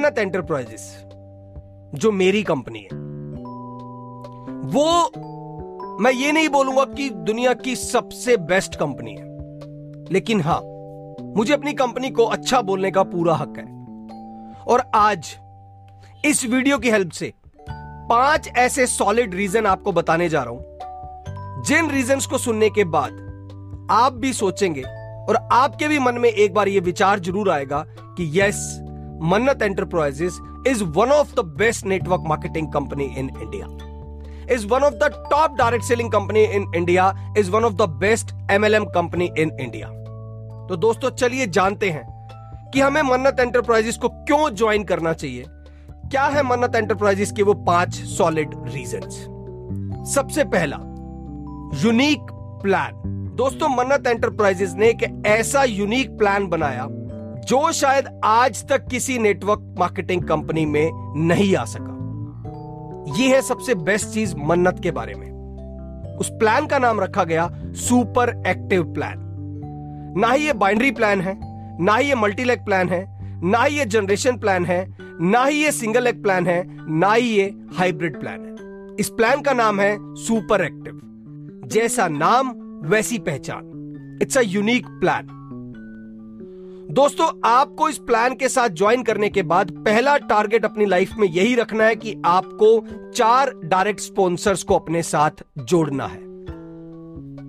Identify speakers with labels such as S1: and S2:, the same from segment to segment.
S1: मन्नत एंटरप्राइजेस, जो मेरी कंपनी है, वो, मैं ये नहीं बोलूँगा कि दुनिया की सबसे बेस्ट कंपनी है, लेकिन हाँ, मुझे अपनी कंपनी को अच्छा बोलने का पूरा हक है। और आज, इस वीडियो की हेल्प से, पाँच ऐसे सॉलिड रीजन आपको बताने जा रहा हूँ। जिन रीजंस को सुनने के बाद, आप भी सोचेंगे, और आपके भी मन में एक बार यह विचार ज़रूर आएगा कि yes Mannat enterprises is one of the best network marketing company in India is one of the top direct selling company in India, is one of the best MLM company in India. तो दोस्तों चलिए जानते हैं कि हमें मन्नत enterprises को क्यों ज्वाइन करना चाहिए। क्या है मन्नत एंटरप्राइजेस के वो पाँच सॉलिड रीजंस सबसे पहला यूनिक प्लान दोस्तों मन्नत एंटरप्राइजेस ने एक ऐसा यूनिक प्लान बनाया जो शायद आज तक किसी नेटवर्क मार्केटिंग कंपनी में नहीं आ सका। यह है सबसे बेस्ट चीज़ मन्नत के बारे में। उस प्लान का नाम रखा गया सुपर एक्टिव प्लान ना ही ये बाइंड्री प्लान है, ना ही ये मल्टीलेग प्लान है, ना ही ये जनरेशन प्लान है, ना ही ये सिंगल लेग प्लान है, ना ही ये हाइब्रिड प्लान है। इस प्लान का नाम है सुपर एक्टिव जैसा नाम, वैसी पहचान। इट्स अ यूनिक प्लान दोस्तों, आपको इस प्लान के साथ ज्वाइन करने के बाद पहला टारगेट अपनी लाइफ में यही रखना है कि आपको चार डायरेक्ट स्पॉन्सर्स को अपने साथ जोड़ना है।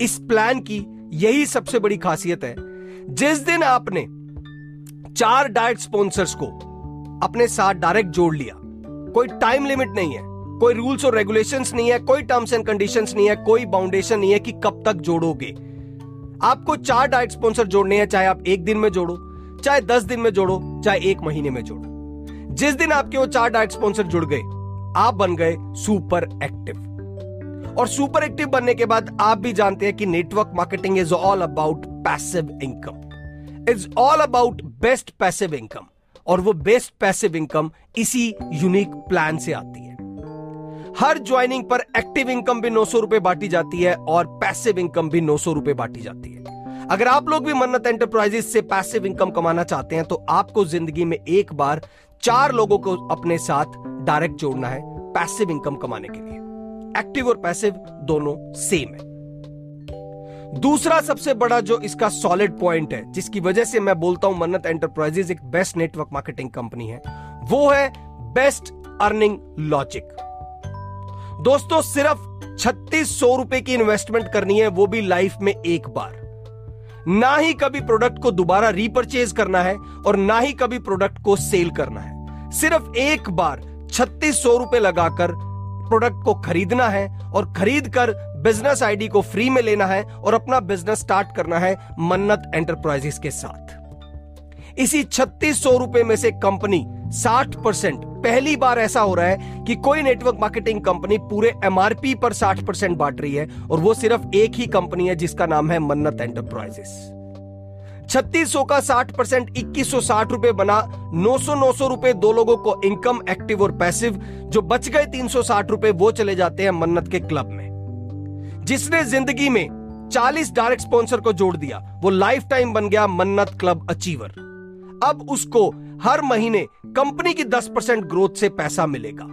S1: इस प्लान की यही सबसे बड़ी खासियत है। जिस दिन आपने चार डायरेक्ट स्पॉन्सर्स को अपने साथ डायरेक्ट जोड़ लिया, कोई टाइम लिमिट नहीं है, कोई रूल्स और रेगुलेशंस नहीं है, कोई टर्म्स एंड कंडीशंस नहीं है, कोई बाउंडेशन नहीं है कि कब तक जोड़ोगे। आपको चार डायरेक्ट स्पॉन्सर जोड़ने हैं, चाहे आप एक दिन में जोड़ो चाहे दस दिन में जोड़ो, चाहे एक महीने में जोड़ो। जिस दिन आपके वो चार डायरेक्ट स्पॉन्सर जुड़ गए, आप बन गए सुपर एक्टिव। और सुपर एक्टिव बनने के बाद आप भी जानते हैं कि network marketing is all about passive income is all about best passive income और वो बेस्ट पैसिव इनकम इसी यूनिक प्लान से आती है। हर ज्वाइनिंग पर एक्टिव इनकम भी नौ सौ रुपए बांटी जाती है और पैसिव इनकम भी नौ सौ रुपए बांटी जाती है। अगर आप लोग भी मन्नत एंटरप्राइजेस से पैसिव इनकम कमाना चाहते हैं तो आपको ज़िंदगी में एक बार चार लोगों को अपने साथ डायरेक्ट जोड़ना है पैसिव इनकम कमाने के लिए। एक्टिव और पैसिव दोनों सेम है। दूसरा सबसे बड़ा जो इसका सॉलिड पॉइंट है, जिसकी वजह से मैं बोलता हूँ मन्नत एंटरप्राइजेस एक बेस्ट नेटवर्क मार्केटिंग कंपनी है, वो है बेस्ट अर्निंग लॉजिक दोस्तों, सिर्फ़ छत्तीस सौ रुपए की इन्वेस्टमेंट करनी है, वो भी लाइफ में एक बार। ना ही कभी प्रोडक्ट को दोबारा रीपरचेज करना है और ना ही कभी प्रोडक्ट को सेल करना है। सिर्फ़ एक बार छत्तीस सौ रुपए लगाकर प्रोडक्ट को खरीदना है और खरीद कर बिज़नेस आईडी को फ्री में लेना है और अपना बिज़नेस स्टार्ट करना है मन्नत एंटरप्राइजेस के साथ। इसी छत्तीस सौ रुपए में से कंपनी साठ परसेंट पहली बार ऐसा हो रहा है कि कोई नेटवर्क मार्केटिंग कंपनी पूरे एमआरपी पर 60 परसेंट बांट रही है और वो सिर्फ़ एक ही कंपनी है जिसका नाम है मन्नत एंटरप्राइजेस छत्तीस का 60 परसेंट इक्कीस सौ साठ रुपए बना, नौ सौ नौ सौ रुपए दो लोगों को इनकम एक्टिव और पैसिव जो बच गए तीन सौ साठ रुपए वो चले जाते हैं मन्नत के क्लब में। जिसने ज़िंदगी में 40 डायरेक्ट स्पॉन्सर को जोड़ दिया, वो लाइफ टाइम बन गया मन्नत क्लब अचीवर अब उसको हर महीने कंपनी की 10 परसेंट ग्रोथ से पैसा मिलेगा।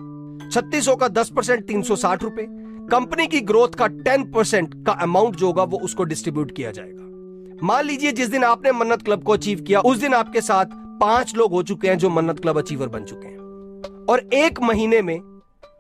S1: छत्तीसों का 10 परसेंट तीन सौ साठ रुपए। कंपनी की ग्रोथ का 10 परसेंट का अमाउंट जो होगा, वो उसको डिस्ट्रीब्यूट किया जाएगा। मान लीजिए जिस दिन आपने मन्नत क्लब को अचीव किया, उस दिन आपके साथ पाँच लोग हो चुके हैं जो मन्नत क्लब अचीवर बन चुके हैं। और एक महीने में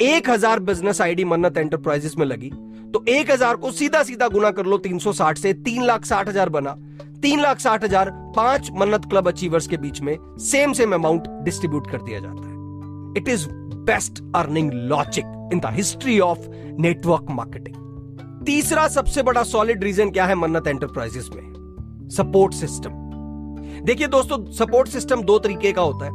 S1: एक हज़ार बिज़नेस आईडी मन्नत एंटरप्राइजेस में लगी तो एक हज़ार को सीधा सीधा गुना कर लो तीन सौ साठ से तीन लाख साठ हज़ार बना। तीन लाख साठ हज़ार पाँच मन्नत क्लब अचीवर्स के बीच में सेम सेम अमाउंट डिस्ट्रीब्यूट कर दिया जाता है। It is best earning logic in the history of network marketing तीसरा सबसे बड़ा सॉलिड रीजन क्या है मन्नत एंटरप्राइजेस में? सपोर्ट सिस्टम देखिए दोस्तों सपोर्ट सिस्टम दो तरीके का होता है।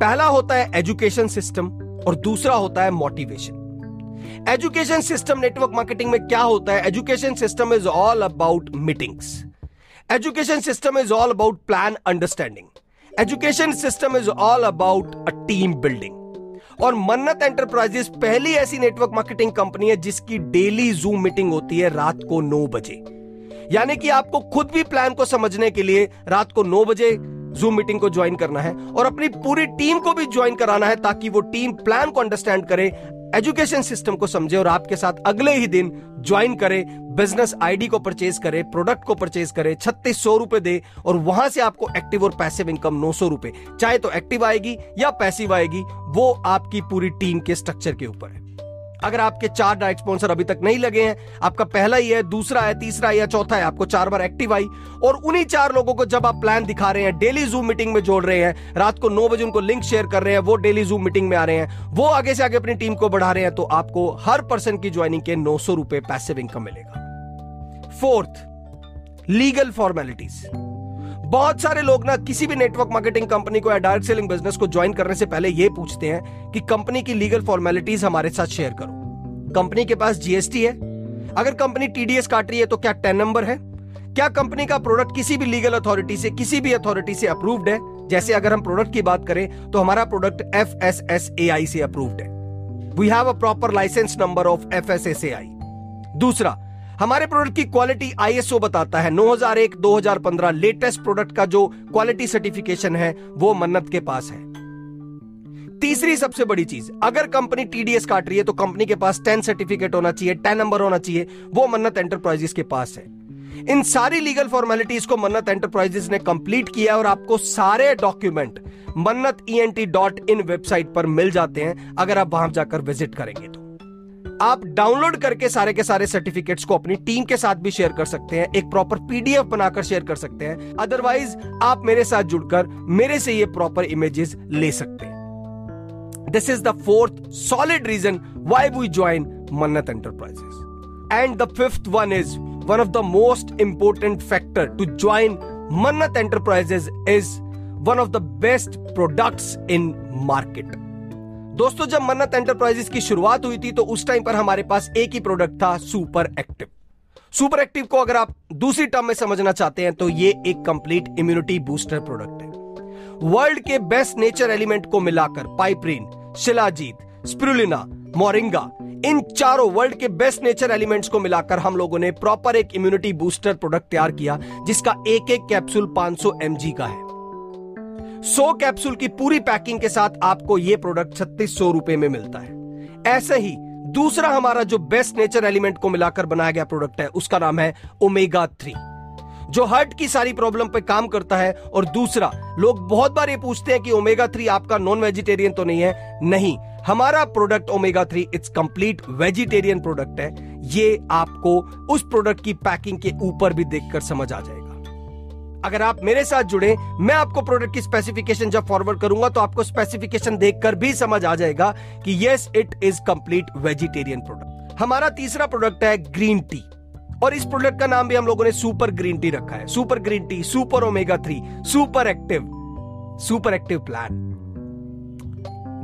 S1: पहला होता है एजुकेशन सिस्टम और दूसरा होता है motivation education system network marketing में क्या होता है? Education system is all about meetings Education system is all about plan understanding. Education system is all about a team building. और मन्नत एंटरप्राइजेस पहली ऐसी नेटवर्क मार्केटिंग कंपनी है जिसकी डेली जूम मीटिंग होती है रात को नौ बजे यानी कि आपको खुद भी प्लान को समझने के लिए रात को नौ बजे जूम मीटिंग को ज्वाइन करना है और अपनी पूरी टीम को भी ज्वाइन कराना है ताकि वो टीम प्लान को अंडरस्टैंड करे एजुकेशन सिस्टम को समझे और आपके साथ अगले ही दिन ज्वाइन करें, बिज़नेस आईडी को परचेज करें, प्रोडक्ट को परचेज करें, छत्तीस सौ रुपए दे और वहाँ से आपको एक्टिव और पैसिव इनकम नौ सौ रुपए। चाहे तो एक्टिव आएगी या पैसिव आएगी, वो आपकी पूरी टीम के स्ट्रक्चर के ऊपर है। अगर आपके चार डायरेक्ट स्पॉन्सर अभी तक नहीं लगे हैं, आपका पहला ही है, दूसरा है, तीसरा है या चौथा है, आपको चार बार एक्टिव आई। और उन्हीं चार लोगों को जब आप प्लान दिखा रहे हैं डेली जूम मीटिंग में जोड़ रहे हैं, रात को नौ बजे उनको लिंक शेयर कर रहे हैं, वो डेली जूम मीटिंग में आ रहे हैं, वो आगे से आगे अपनी टीम को बढ़ा रहे हैं तो आपको हर पर्सन की ज्वाइनिंग के नौ सौ रुपए पैसिव इनकम मिलेगा। फोर्थ लीगल फॉर्मेलिटीज बहुत सारे लोग ना किसी भी नेटवर्क मार्केटिंग कंपनी को या डायरेक्ट सेलिंग बिज़नेस को ज्वाइन करने से पहले यह पूछते हैं कि कंपनी की लीगल फॉर्मेलिटीज हमारे साथ शेयर करो। कंपनी के पास जीएसटी है। अगर कंपनी टीडीएस काट रही है तो क्या टेन नंबर है? क्या कंपनी का प्रोडक्ट किसी भी लीगल अथॉरिटी से, किसी भी अथॉरिटी से अप्रूव्ड है? जैसे अगर हम प्रोडक्ट की बात करें तो हमारा product F S S A I से अप्रूव्ड है। We have a proper license number of F S S A I दूसरा, हमारे प्रोडक्ट की क्वालिटी आईएसओ बताता है। 9001 2015 लेटेस्ट प्रोडक्ट का जो क्वालिटी सर्टिफिकेशन है, वो मन्नत के पास है। तीसरी सबसे बड़ी चीज़, अगर कंपनी टीडीएस काट रही है तो कंपनी के पास टेन सर्टिफिकेट होना चाहिए टेन नंबर होना चाहिए, वो मन्नत एंटरप्राइजेस के पास है। इन सारी लीगल फॉर्मेलिटीज को मन्नत एंटरप्राइजेस ने कंप्लीट किया और आपको सारे document Mannat E N T dot in website पर मिल जाते हैं, अगर आप वहाँ जाकर विज़िट करेंगे तो। आप डाउनलोड करके सारे के सारे सर्टिफिकेट्स को अपनी टीम के साथ भी शेयर कर सकते हैं, एक प्रॉपर पीडीएफ बनाकर शेयर कर सकते हैं अदरवाइज़ आप मेरे साथ जुड़कर मेरे से ये प्रॉपर इमेजेस ले सकते हैं। This is the fourth solid reason why we join Mannat enterprises and the fifth one is one of the most important factor to join Mannat enterprises is one of the best products in market दोस्तों, जब मन्नत enterprises की शुरुआत हुई थी तो उस time पर हमारे पास एक ही प्रोडक्ट था सुपर एक्टिव सुपर एक्टिव को अगर आप दूसरी टर्म में समझना चाहते हैं तो ये एक कंप्लीट इम्यूनिटी बूस्टर प्रोडक्ट है। वर्ल्ड के बेस्ट नेचर एलिमेंट को मिलाकर पाइप्रीन, शिलाजीत, स्प्रुलिना, मोरिंगा, इन चारों वर्ल्ड के बेस्ट नेचर एलिमेंट्स को मिलाकर हम लोगों ने प्रॉपर एक इम्यूनिटी बूस्टर प्रोडक्ट तैयार किया, जिसका एक एक कैप्सूल 500 mg का है। सौ कैप्सूल की पूरी पैकिंग के साथ आपको यह प्रोडक्ट छत्तीस सौ रुपए में मिलता है। ऐसे ही दूसरा हमारा जो बेस्ट नेचर एलिमेंट को मिलाकर बनाया गया प्रोडक्ट है, उसका नाम है ओमेगा थ्री। जो हार्ट की सारी प्रॉब्लम पे काम करता है और दूसरा, लोग बहुत बार ये पूछते हैं कि ओमेगा थ्री आपका नॉन वेजिटेरियन तो नहीं है? नहीं। हमारा product omega three it's complete vegetarian product है। ये आपको उस प्रोडक्ट की पैकिंग के ऊपर भी देखकर समझ आ जाएगा। अगर आप मेरे साथ जुड़े, मैं आपको प्रोडक्ट की स्पेसिफिकेशन जब फॉरवर्ड करूँगा तो आपको स्पेसिफिकेशन देखकर भी समझ आ जाएगा कि yes it is complete vegetarian product हमारा तीसरा प्रोडक्ट है ग्रीन टी और इस प्रोडक्ट का नाम भी हम लोगों ने सुपर ग्रीन टी रखा है। Super green tea, super omega three, super active super active plan.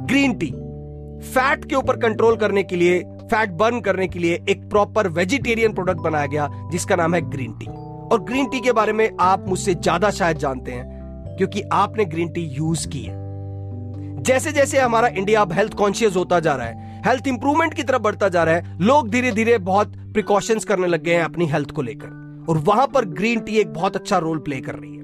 S1: Green tea, fat के ऊपर कंट्रोल करने के लिए, फैट बर्न करने के लिए एक प्रॉपर वेजिटेरियन प्रोडक्ट बनाया गया, जिसका नाम है ग्रीन टी। और ग्रीन टी के बारे में आप मुझसे ज़्यादा शायद जानते हैं, क्योंकि आपने ग्रीन टी यूज़ की है। जैसे जैसे हमारा इंडिया अब हेल्थ कॉन्शियस होता जा रहा है हेल्थ इंप्रूवमेंट की तरफ़ बढ़ता जा रहा है। लोग धीरे धीरे बहुत प्रिकॉशंस करने लग गए हैं अपनी हेल्थ को लेकर। और वहाँ पर ग्रीन टी एक बहुत अच्छा रोल प्ले कर रही है।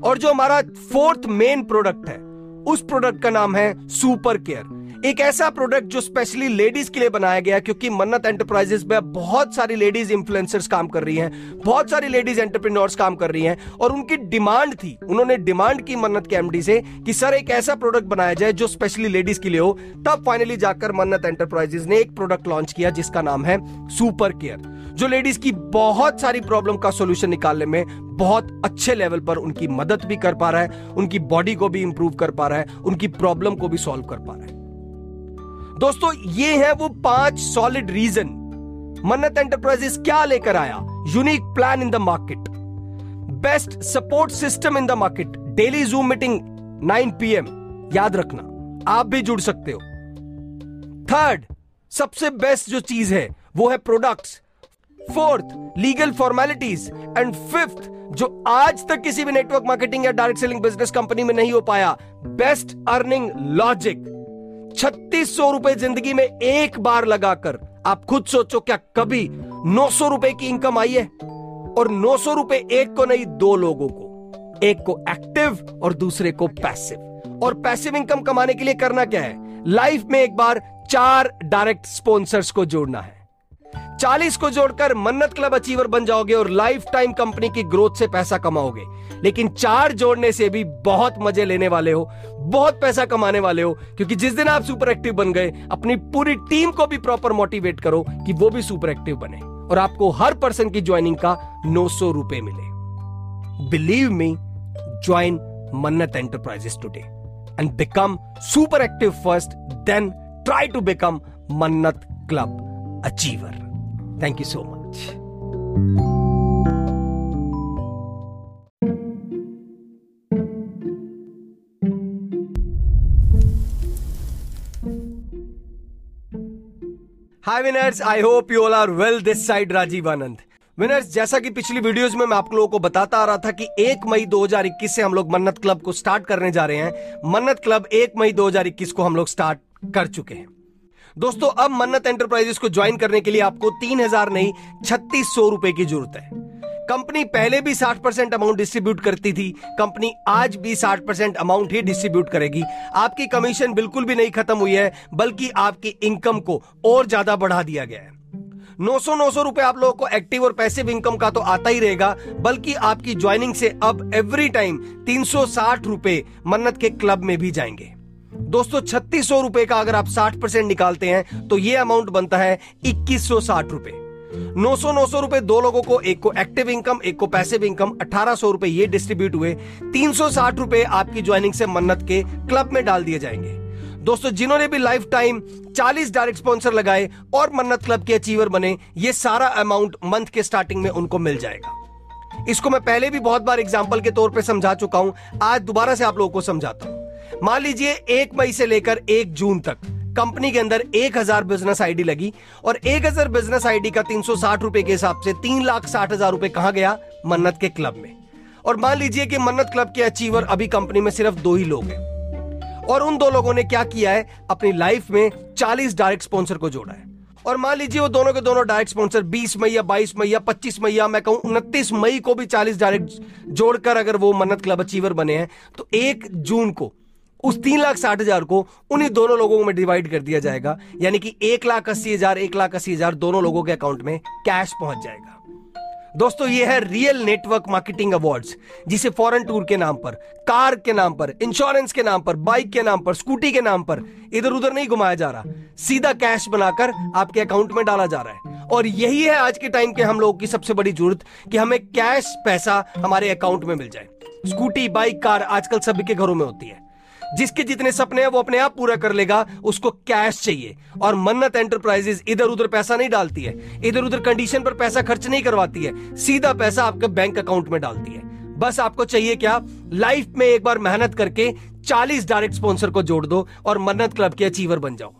S1: और जो हमारा फोर्थ मेन प्रोडक्ट है, उस प्रोडक्ट का नाम है सुपर केयर एक ऐसा प्रोडक्ट जो स्पेशली लेडीज़ के लिए बनाया गया क्योंकि मन्नत एंटरप्राइजेस में बहुत सारी लेडीज़ इंफ्लुएंसर्स काम कर रही हैं, बहुत सारी लेडीज़ एंटरप्रेन्योर्स काम कर रही हैं, और उनकी डिमांड थी, उन्होंने डिमांड की मन्नत के एमडी से कि, सर, एक ऐसा प्रोडक्ट बनाया जाए जो स्पेशली लेडीज़ के लिए हो। तब फाइनली जाकर मन्नत एंटरप्राइजेस ने एक प्रोडक्ट लॉन्च किया, जिसका नाम है सुपर केयर जो लेडीज़ की बहुत सारी प्रॉब्लम का सोल्यूशन निकालने में बहुत अच्छे लेवल पर उनकी मदद भी कर पा रहा है, उनकी बॉडी को भी इंप्रूव कर पा रहा है, उनकी प्रॉब्लम को भी सॉल्व कर पा रहा है। दोस्तों, ये है वो पाँच सॉलिड रीजन मन्नत एंटरप्राइजेस क्या लेकर आया? Unique plan in the market best support system in the market daily zoom meeting 9 PM याद रखना, आप भी जुड़ सकते हो। थर्ड सबसे बेस्ट जो चीज़ है, वो है products fourth legal formalities and fifth जो आज तक किसी भी नेटवर्क मार्केटिंग या डायरेक्ट सेलिंग बिज़नेस कंपनी में नहीं हो पाया बेस्ट अर्निंग लॉजिक छत्तीस सौ रुपए ज़िंदगी में एक बार लगाकर आप खुद सोचो क्या कभी नौ सौ रुपए की इनकम आई है? और नौ सौ रुपए एक को नहीं, दो लोगों को। एक को एक्टिव और दूसरे को पैसिव और पैसिव इनकम कमाने के लिए करना क्या है? लाइफ में एक बार चार डायरेक्ट स्पॉन्सर्स को जोड़ना है। चालीस को जोड़कर मन्नत क्लब अचीवर बन जाओगे और लाइफ टाइम कंपनी की ग्रोथ से पैसा कमाओगे। लेकिन चार जोड़ने से भी बहुत मज़े लेने वाले हो। बहुत पैसा कमाने वाले हो, क्योंकि जिस दिन आप सुपर एक्टिव बन गए, अपनी पूरी टीम को भी प्रॉपर मोटिवेट करो कि वो भी सुपर एक्टिव बने। और आपको हर पर्सन की ज्वाइनिंग का नौ सौ रुपए मिले। Believe me join Mannat enterprises today and become super active first then try to become Mannat club achiever Thank you so much. Hi winners I hope you all are well this side Rajeev Anand winners जैसा कि पिछली videos में मैं आप लोगों को बताता आ रहा था कि 1 मई 2021 से हम लोग मन्नत क्लब को स्टार्ट करने जा रहे हैं। मन्नत क्लब एक मई 2021 को हम लोग स्टार्ट कर चुके हैं। दोस्तों, अब मन्नत एंटरप्राइजेस को ज्वाइन करने के लिए आपको तीन हज़ार नहीं, छत्तीस सौ रुपए की ज़रूरत है। कंपनी पहले भी 60 परसेंट अमाउंट डिस्ट्रीब्यूट करती थी। कंपनी आज भी 60 परसेंट अमाउंट ही डिस्ट्रीब्यूट करेगी। आपकी कमीशन बिल्कुल भी नहीं खत्म हुई है, बल्कि आपकी इनकम को और ज़्यादा बढ़ा दिया गया है। 900 900 रुपए आप लोगों को एक्टिव और पैसिव इनकम का तो आता ही रहेगा, बल्कि आपकी ज्वाइनिंग से अब एवरी टाइम 360 रुपए मन्नत के क्लब में भी जाएँगे। दोस्तों, छत्तीस सौ रुपए का अगर आप साठ परसेंट निकालते हैं तो ये अमाउंट बनता है इक्कीस सौ साठ रुपए। नौ सौ नौ सौ रुपए दो लोगों को, एक को एक्टिव इनकम एक को पैसिव इनकम अठारह सौ रुपए ये डिस्ट्रीब्यूट हुए, तीन सौ साठ रुपए आपकी ज्वाइनिंग से मन्नत के क्लब में डाल दिए जाएँगे। दोस्तों, जिन्होंने भी लाइफ टाइम 40 डायरेक्ट स्पॉन्सर लगाए और मन्नत क्लब के अचीवर बने, ये सारा अमाउंट मंथ के स्टार्टिंग में उनको मिल जाएगा। इसको मैं पहले भी बहुत बार एग्ज़ाम्पल के तौर पे समझा चुका हूँ, आज दोबारा से आप लोगों को समझाता हूँ। मान लीजिए, एक मई से लेकर एक जून तक कंपनी के अंदर एक हज़ार बिज़नेस आईडी लगी और एक हज़ार बिज़नेस आईडी का तीन सौ साठ रुपए के हिसाब से तीन लाख साठ हज़ार रुपए कहा गया? मन्नत के क्लब में। और मान लीजिए कि मन्नत क्लब के अचीवर अभी कंपनी में सिर्फ़ दो ही लोग हैं। और उन दो लोगों ने क्या किया है? अपनी लाइफ में चालीस डायरेक्ट स्पॉन्सर को जोड़ा है। और मान लीजिए वो दोनों के दोनों डायरेक्ट स्पॉन्सर 20 मई या 22 मई या 25 मई या मैं कहूँ उनतीस मई को भी 40 डायरेक्ट जोड़कर अगर वो मन्नत क्लब अचीवर बने हैं तो एक जून को उस तीन लाख साठ हज़ार को उन्हीं दोनों लोगों में डिवाइड कर दिया जाएगा। यानी कि एक लाख अस्सी हज़ार, एक लाख अस्सी हज़ार दोनों लोगों के अकाउंट में कैश पहुँच जाएगा। दोस्तों, ये है रियल नेटवर्क मार्केटिंग अवार्ड्स जिसे फॉरेन टूर के नाम पर, कार के नाम पर इंश्योरेंस के नाम पर बाइक के नाम पर स्कूटी के नाम पर इधर उधर नहीं घुमाया जा रहा। सीधा कैश बनाकर आपके अकाउंट में डाला जा रहा है। और यही है आज के टाइम के हम लोगों की सबसे बड़ी ज़रूरत कि हमें कैश पैसा हमारे अकाउंट में मिल जाए। स्कूटी बाइक कार आजकल सभी के घरों में होती है। जिसके जितने सपने हैं वो अपने आप पूरा कर लेगा, उसको कैश चाहिए। और मन्नत एंटरप्राइजेस इधर उधर पैसा नहीं डालती है। इधर उधर कंडीशन पर पैसा खर्च नहीं करवाती है। सीधा पैसा आपके बैंक अकाउंट में डालती है। बस आपको चाहिए क्या? लाइफ में एक बार मेहनत करके 40 डायरेक्ट स्पॉन्सर को जोड़ दो और मन्नत क्लब के अचीवर बन जाओ।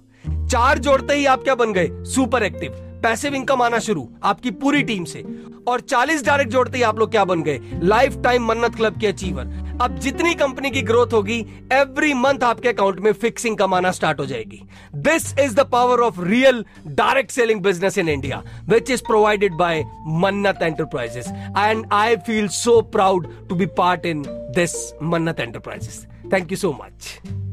S1: चार जोड़ते ही आप क्या बन गए? सुपर एक्टिव पैसिव इनकम आना शुरू आपकी पूरी टीम से। और 40 डायरेक्ट जोड़ते ही आप लोग क्या बन गए? लाइफ टाइम मन्नत क्लब के अचीवर अब जितनी कंपनी की ग्रोथ होगी एवरी मंथ आपके अकाउंट में फिक्सिंग कमाना स्टार्ट हो जाएगी। This is the power of real direct selling business in India which is provided by Mannat enterprises and I feel so proud to be part in this Mannat enterprises thank you so much